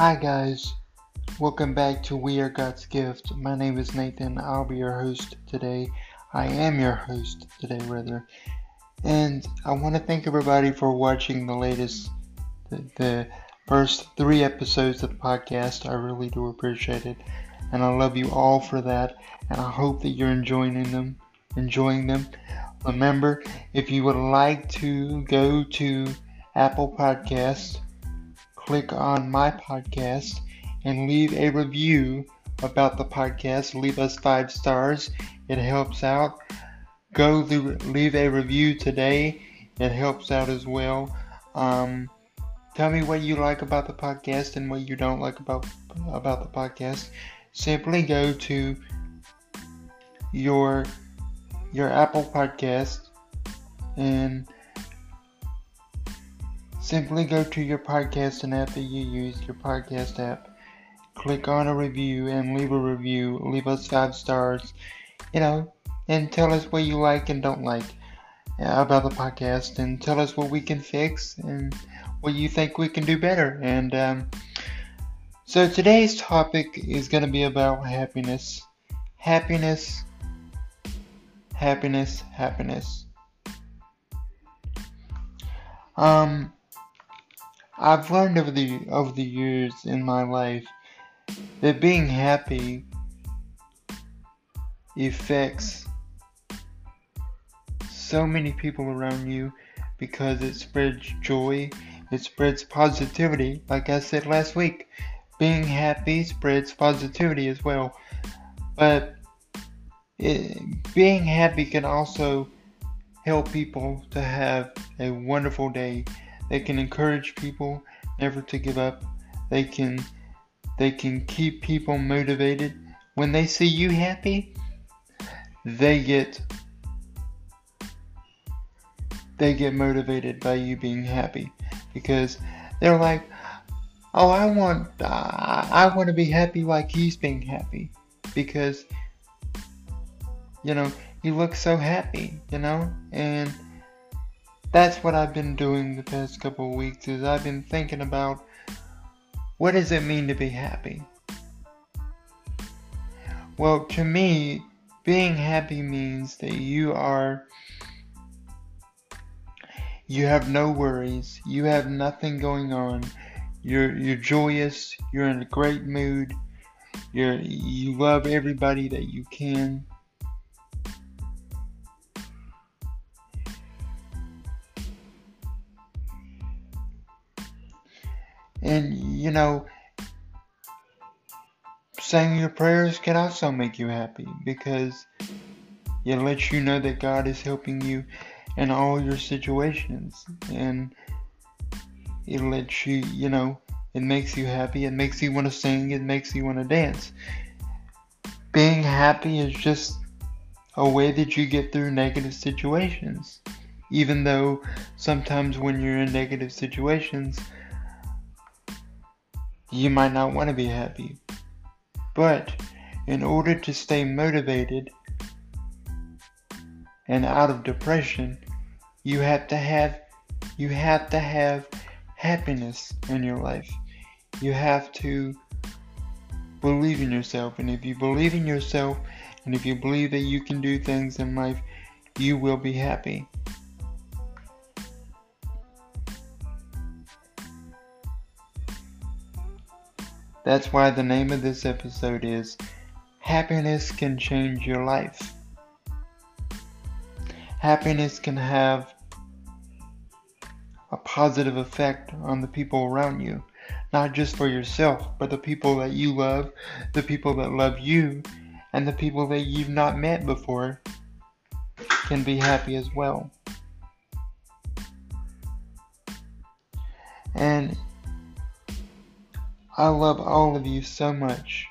Hi, guys. Welcome back to We Are God's Gift. My name is Nathan. I'll be your host today. I am your host today, rather. And I want to thank everybody for watching the latest, the, the first three episodes of the podcast. I really do appreciate it. And I love you all for that. And I hope that you're enjoying them. Enjoying them. Remember, if you would like to go to Apple Podcasts, click on my podcast and leave a review about the podcast. Leave us five stars. It helps out. Go leave a review today. It helps out as well. Um, tell me what you like about the podcast and what you don't like about about the podcast. Simply go to your your Apple Podcast and Simply go to your podcasting app that you use, your podcast app, click on a review and leave a review. Leave us five stars, you know, and tell us what you like and don't like about the podcast, and tell us what we can fix and what you think we can do better. And um, so today's topic is going to be about happiness. Happiness, happiness, happiness. Um, I've learned over the over the years in my life that being happy affects so many people around you because it spreads joy, it spreads positivity. Like I said last week, being happy spreads positivity as well. But it, being happy can also help people to have a wonderful day they can encourage people never to give up. They can they can keep people motivated. When they see you happy, they get they get motivated by you being happy because they're like, "Oh, I want uh, I want to be happy like he's being happy." Because you know, he looks so happy, you know? And that's what I've been doing the past couple weeks is I've been thinking about what does it mean to be happy? Well, to me, being happy means that you are you have no worries, you have nothing going on. You're you're joyous, you're in a great mood. You're you love everybody that you can. And you know, saying your prayers can also make you happy because it lets you know that God is helping you in all your situations. And it lets you, you know, it makes you happy. It makes you want to sing. It makes you want to dance. Being happy is just a way that you get through negative situations. Even though sometimes when you're in negative situations, you might not want to be happy. But in order to stay motivated and out of depression, you have to have you have to have happiness in your life. You have to believe in yourself and if you believe in yourself and if you believe that you can do things in life, you will be happy. That's why the name of this episode is Happiness Can Change Your Life. Happiness can have a positive effect on the people around you, not just for yourself, but the people that you love, the people that love you, and the people that you've not met before can be happy as well. And I love all of you so much.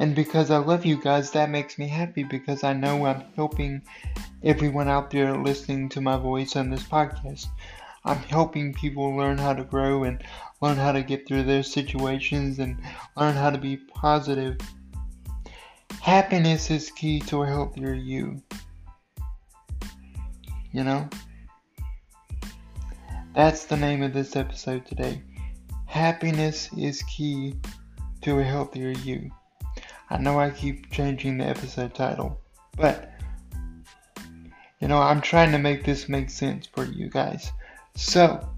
And because I love you guys, that makes me happy because I know I'm helping everyone out there listening to my voice on this podcast. I'm helping people learn how to grow and learn how to get through their situations and learn how to be positive. Happiness is key to a healthier you. You know? That's the name of this episode today. Happiness is key to a healthier you. I know I keep changing the episode title, but you know, I'm trying to make this make sense for you guys. So,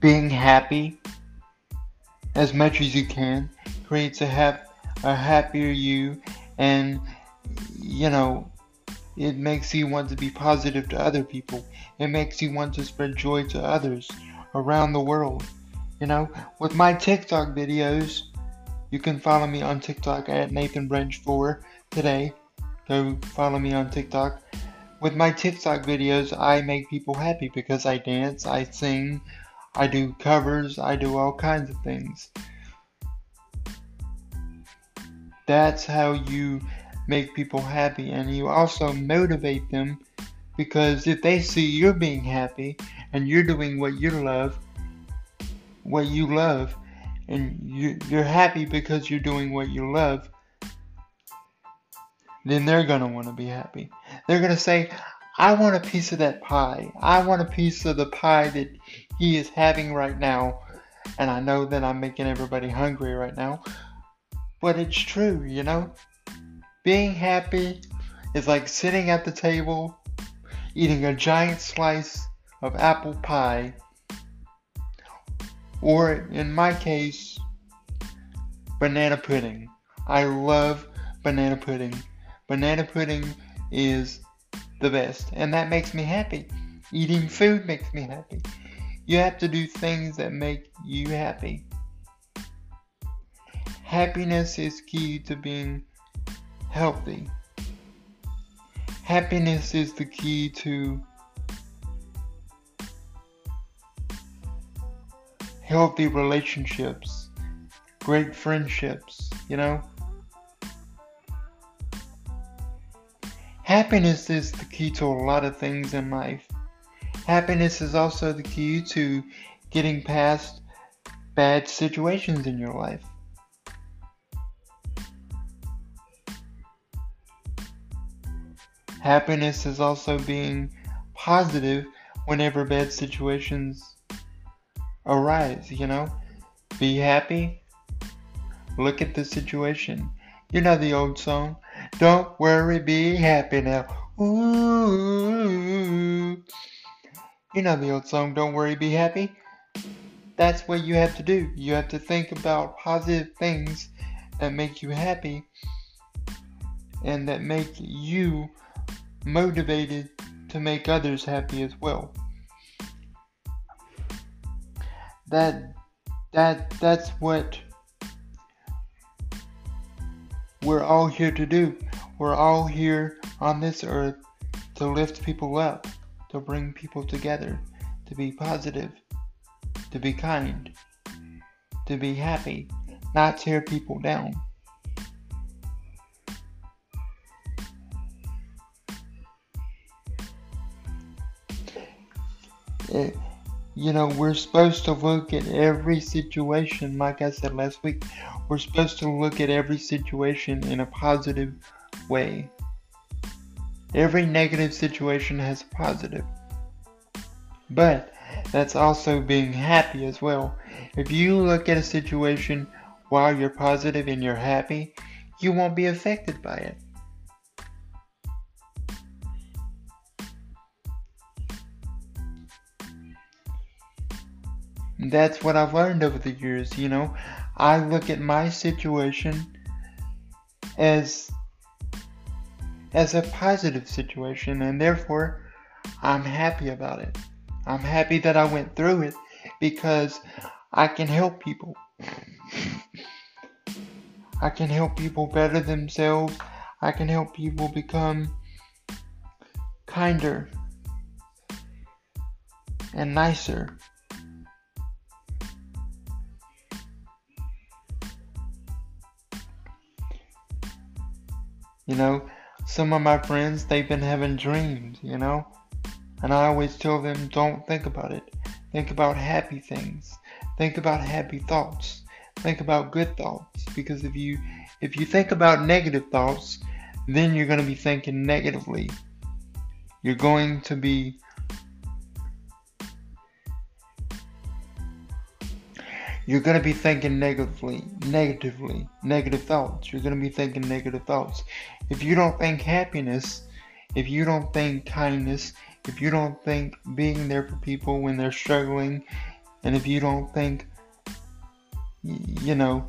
being happy as much as you can creates a hap- a happier you and you know it makes you want to be positive to other people. It makes you want to spread joy to others around the world. You know with my tiktok videos you can follow me on tiktok at nathan branch 4 today. Go follow me on tiktok. With my tiktok videos i make people happy because i dance i sing I do covers, I do all kinds of things. That's how you make people happy, and you also motivate them because if they see you're being happy and you're doing what you love, what you love, and you're happy because you're doing what you love, then they're going to want to be happy. They're going to say, I want a piece of that pie. I want a piece of the pie that he is having right now. And I know that I'm making everybody hungry right now. But it's true, you know? Being happy is like sitting at the table, eating a giant slice of apple pie. Or in my case, banana pudding. I love banana pudding. Banana pudding is the best, and that makes me happy. Eating food makes me happy. You have to do things that make you happy. Happiness is key to being healthy. Happiness is the key to healthy relationships, great friendships, you know? Happiness is the key to a lot of things in life. Happiness is also the key to getting past bad situations in your life. Happiness is also being positive whenever bad situations arise, you know? Be happy. Look at the situation. You know the old song. Don't worry, be happy now. Ooh. You know the old song, Don't Worry, Be Happy? That's what you have to do. You have to think about positive things that make you happy and that make you motivated to make others happy as well. That that that's what we're all here to do. We're all here on this earth to lift people up to bring people together, to be positive, to be kind, to be happy, not tear people down. You know, we're supposed to look at every situation, like I said last week, we're supposed to look at every situation in a positive way. Every negative situation has a positive. But that's also being happy as well. If you look at a situation while you're positive and you're happy, you won't be affected by it. That's what I've learned over the years, you know. I look at my situation as as a positive situation, and therefore I'm happy about it. I'm happy that I went through it because I can help people. I can help people better themselves. I can help people become kinder and nicer. You know, some of my friends, they've been having dreams, you know? And I always tell them, don't think about it. Think about happy things. Think about happy thoughts. Think about good thoughts. Because if you if you think about negative thoughts, then you're going to be thinking negatively. You're going to be you're going to be thinking negatively, negatively, negative thoughts. You're going to be thinking negative thoughts. If you don't think happiness, if you don't think kindness, if you don't think being there for people when they're struggling, and if you don't think, you know,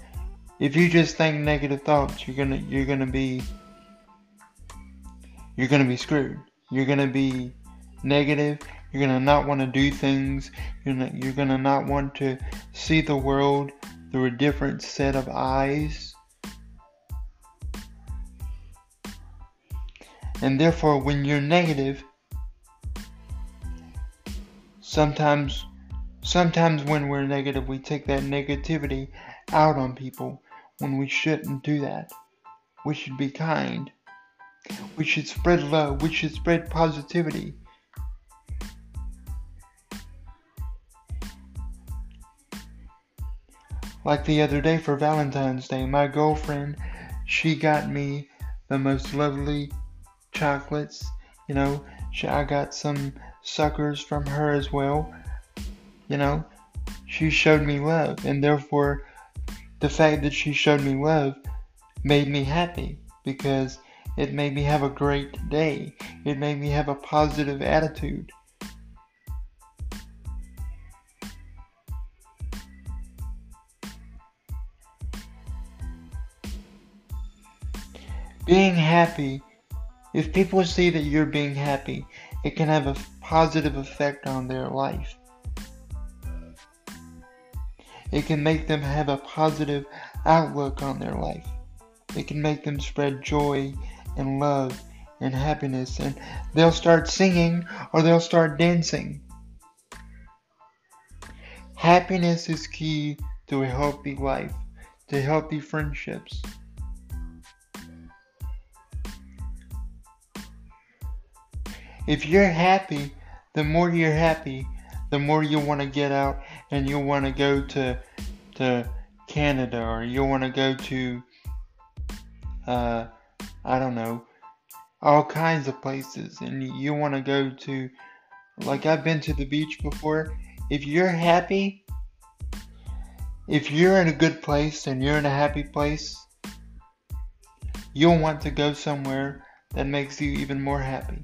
if you just think negative thoughts, you're gonna you're gonna be you're gonna be screwed. You're gonna be negative. You're gonna not want to do things. You're gonna, you're gonna not want to see the world through a different set of eyes. And therefore, when you're negative, sometimes, sometimes when we're negative, we take that negativity out on people when we shouldn't do that. We should be kind. We should spread love. We should spread positivity. Like the other day for Valentine's Day, my girlfriend, she got me the most lovely chocolates. You know, she, I got some suckers from her as well. You know, she showed me love, and therefore, the fact that she showed me love made me happy because it made me have a great day. It made me have a positive attitude. Being happy, if people see that you're being happy, it can have a positive effect on their life. It can make them have a positive outlook on their life. It can make them spread joy and love and happiness, and they'll start singing or they'll start dancing. Happiness is key to a healthy life, to healthy friendships. If you're happy, the more you're happy, the more you want to get out and you want to go to to Canada or you want to go to uh, I don't know, all kinds of places, and you want to go to, like I've been to the beach before. If you're happy, if you're in a good place and you're in a happy place, you'll want to go somewhere that makes you even more happy.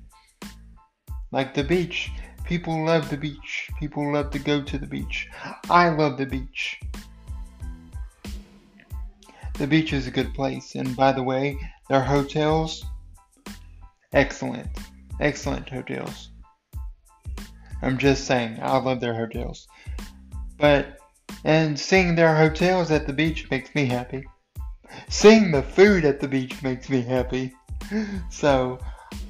Like the beach. People love the beach. People love to go to the beach. I love the beach. The beach is a good place, and by the way, their hotels, excellent. Excellent hotels. I'm just saying, I love their hotels. But, and seeing their hotels at the beach makes me happy. Seeing the food at the beach makes me happy. So,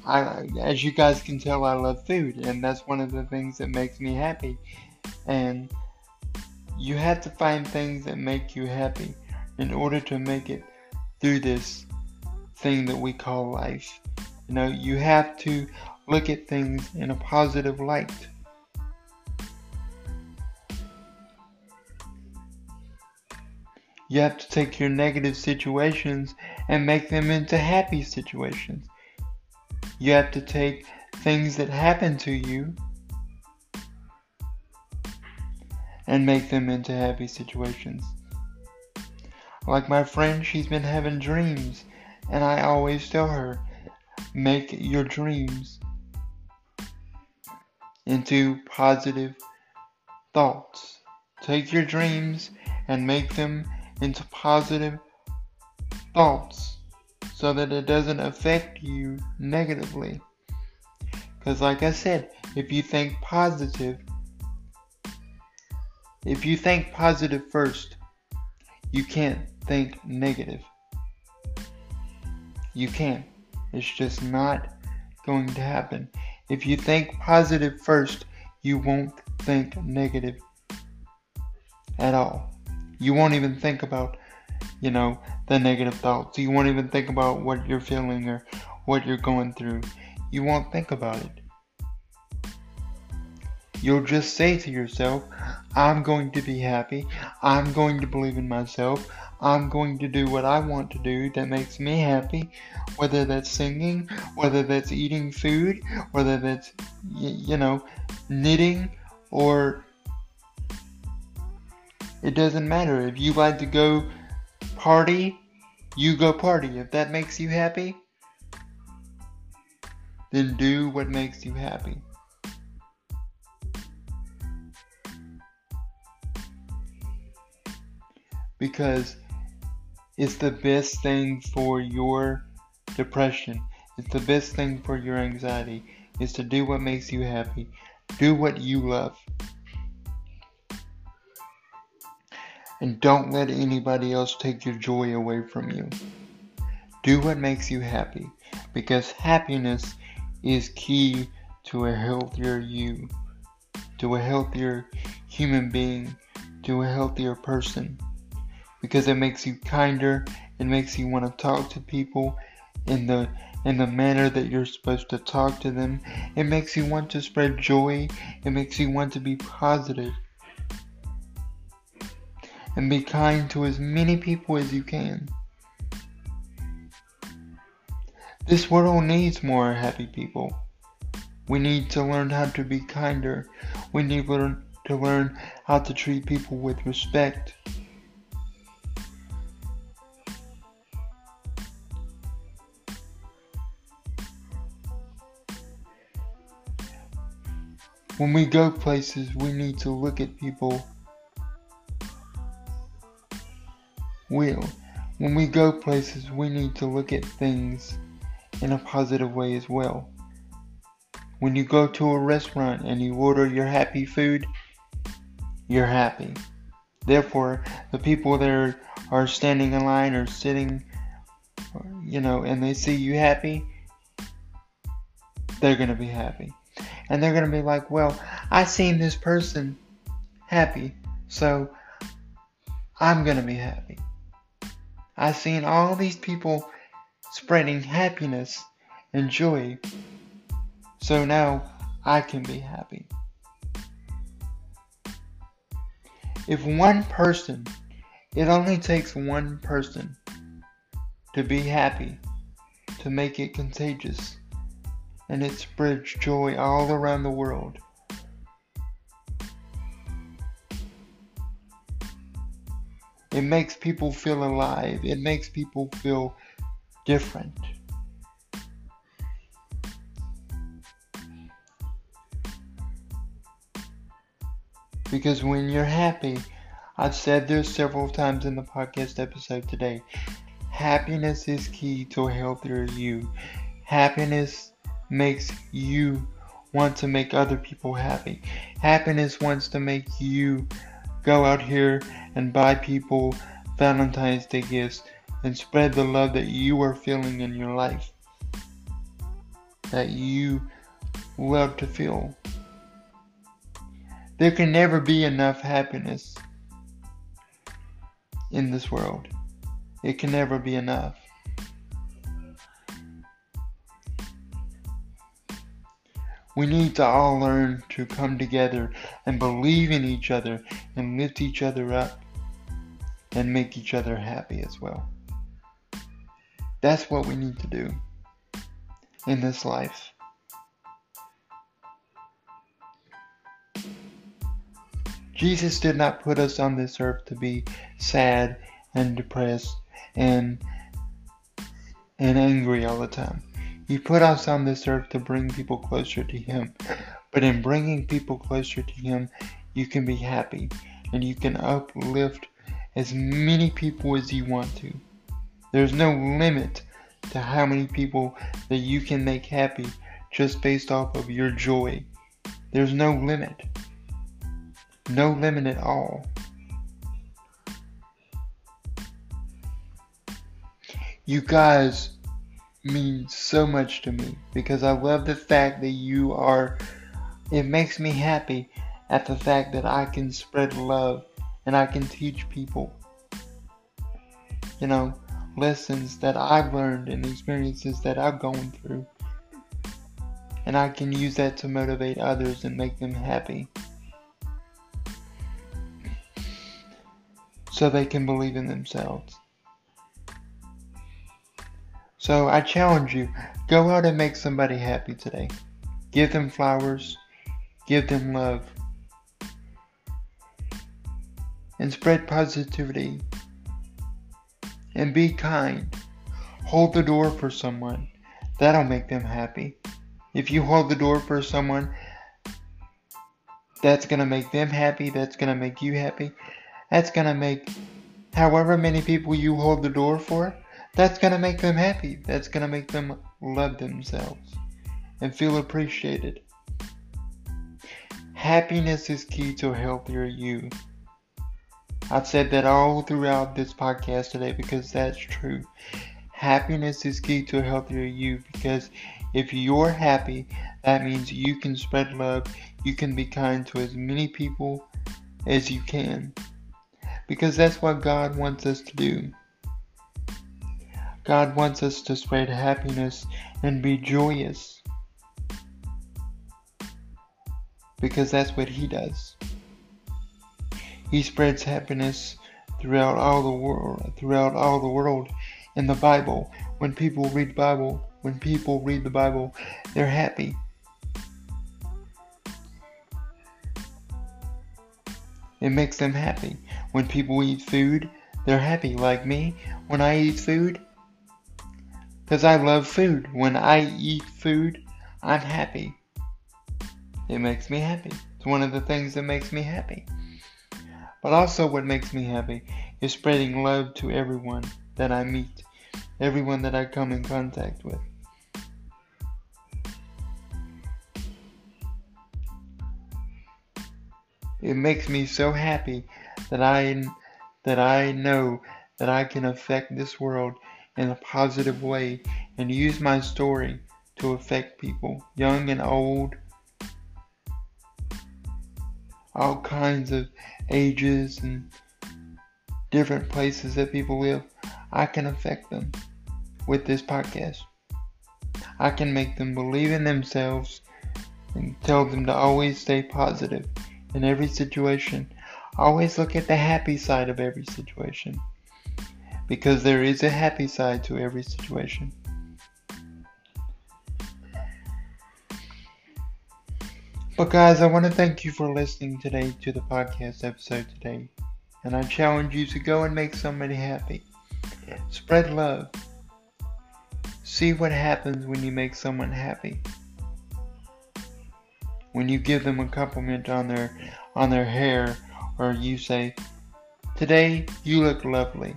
I, as you guys can tell, I love food, and that's one of the things that makes me happy. And you have to find things that make you happy in order to make it through this thing that we call life. You know, you have to look at things in a positive light. You have to take your negative situations and make them into happy situations. You have to take things that happen to you and make them into happy situations. Like my friend, she's been having dreams, and I always tell her, make your dreams into positive thoughts. Take your dreams and make them into positive thoughts so that it doesn't affect you negatively. Because, like I said, if you think positive, if you think positive first, you can't think negative. You can't. It's just not going to happen. If you think positive first, you won't think negative at all. You won't even think about, you know, the negative thoughts. You won't even think about what you're feeling or what you're going through. You won't think about it. You'll just say to yourself, I'm going to be happy. I'm going to believe in myself. I'm going to do what I want to do that makes me happy, whether that's singing, whether that's eating food, whether that's, you know, knitting or It doesn't matter. If you like to go party, you go party. If that makes you happy, then do what makes you happy. Because it's the best thing for your depression. It's the best thing for your anxiety is to do what makes you happy. Do what you love. And don't let anybody else take your joy away from you. Do what makes you happy because happiness is key to a healthier you, to a healthier human being, to a healthier person. Because it makes you kinder, it makes you want to talk to people in the in the manner that you're supposed to talk to them. It makes you want to spread joy. It makes you want to be positive and be kind to as many people as you can. This world needs more happy people. We need to learn how to be kinder. We need to learn how to treat people with respect. When we go places, we need to look at people will. When we go places, we need to look at things in a positive way as well. When you go to a restaurant and you order your happy food, you're happy. Therefore, the people that are, standing in line or sitting, you know, and they see you happy, they're going to be happy. And they're going to be like, well, I seen this person happy, so I'm going to be happy. I've seen all these people spreading happiness and joy. So now I can be happy. If one person, it only takes one person to be happy to make it contagious and it spreads joy all around the world. It makes people feel alive. It makes people feel different. Because when you're happy, I've said this several times in the podcast episode today, happiness is key to a healthier you. Happiness makes you want to make other people happy. Happiness wants to make you go out here and buy people Valentine's Day gifts and spread the love that you are feeling in your life. That you love to feel. There can never be enough happiness in this world. It can never be enough. We need to all learn to come together and believe in each other and lift each other up and make each other happy as well. That's what we need to do in this life. Jesus did not put us on this earth to be sad and depressed and and angry all the time. He put us on this earth to bring people closer to Him. But in bringing people closer to Him, you can be happy and you can uplift as many people as you want to. There's no limit to how many people that you can make happy just based off of your joy. There's no limit. No limit at all. You guys mean so much to me because I love the fact that you are. It makes me happy at the fact that I can spread love and I can teach people, you know, lessons that I've learned and experiences that I've gone through. And I can use that to motivate others and make them happy. So they can believe in themselves. So I challenge you go out and make somebody happy today. Give them flowers, give them love. And spread positivity and be kind. Hold the door for someone. That'll make them happy. If you hold the door for someone, that's going to make them happy. That's going to make you happy. That's going to make however many people you hold the door for, that's going to make them happy. That's going to make them love themselves and feel appreciated. Happiness is key to a healthier you. I've said that all throughout this podcast today because that's true. Happiness is key to a healthier you because if you're happy, that means you can spread love, you can be kind to as many people as you can. Because that's what God wants us to do. God wants us to spread happiness and be joyous. Because that's what He does. He spreads happiness throughout all the world, throughout all the world in the Bible. When people read Bible, when people read the Bible, they're happy. It makes them happy. When people eat food, they're happy. Like me, when I eat food, because I love food. When I eat food, I'm happy. It makes me happy. It's one of the things that makes me happy. But also, what makes me happy is spreading love to everyone that I meet, everyone that I come in contact with. It makes me so happy that I that I know that I can affect this world in a positive way and use my story to affect people, young and old, all kinds of ages and different places that people live. I can affect them with this podcast. I can make them believe in themselves and tell them to always stay positive in every situation. Always look at the happy side of every situation. Because there is a happy side to every situation. But guys, I want to thank you for listening today to the podcast episode today. And I challenge you to go and make somebody happy. Spread love. See what happens when you make someone happy when you give them a compliment on their on their hair or you say today you look lovely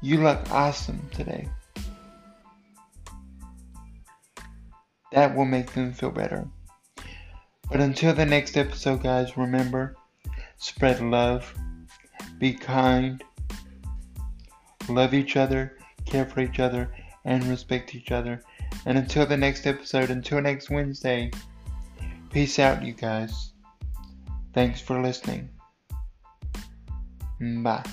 you look awesome today that will make them feel better but until the next episode guys remember spread love be kind love each other care for each other and respect each other and until the next episode, until next Wednesday, peace out, you guys. Thanks for listening. Bye.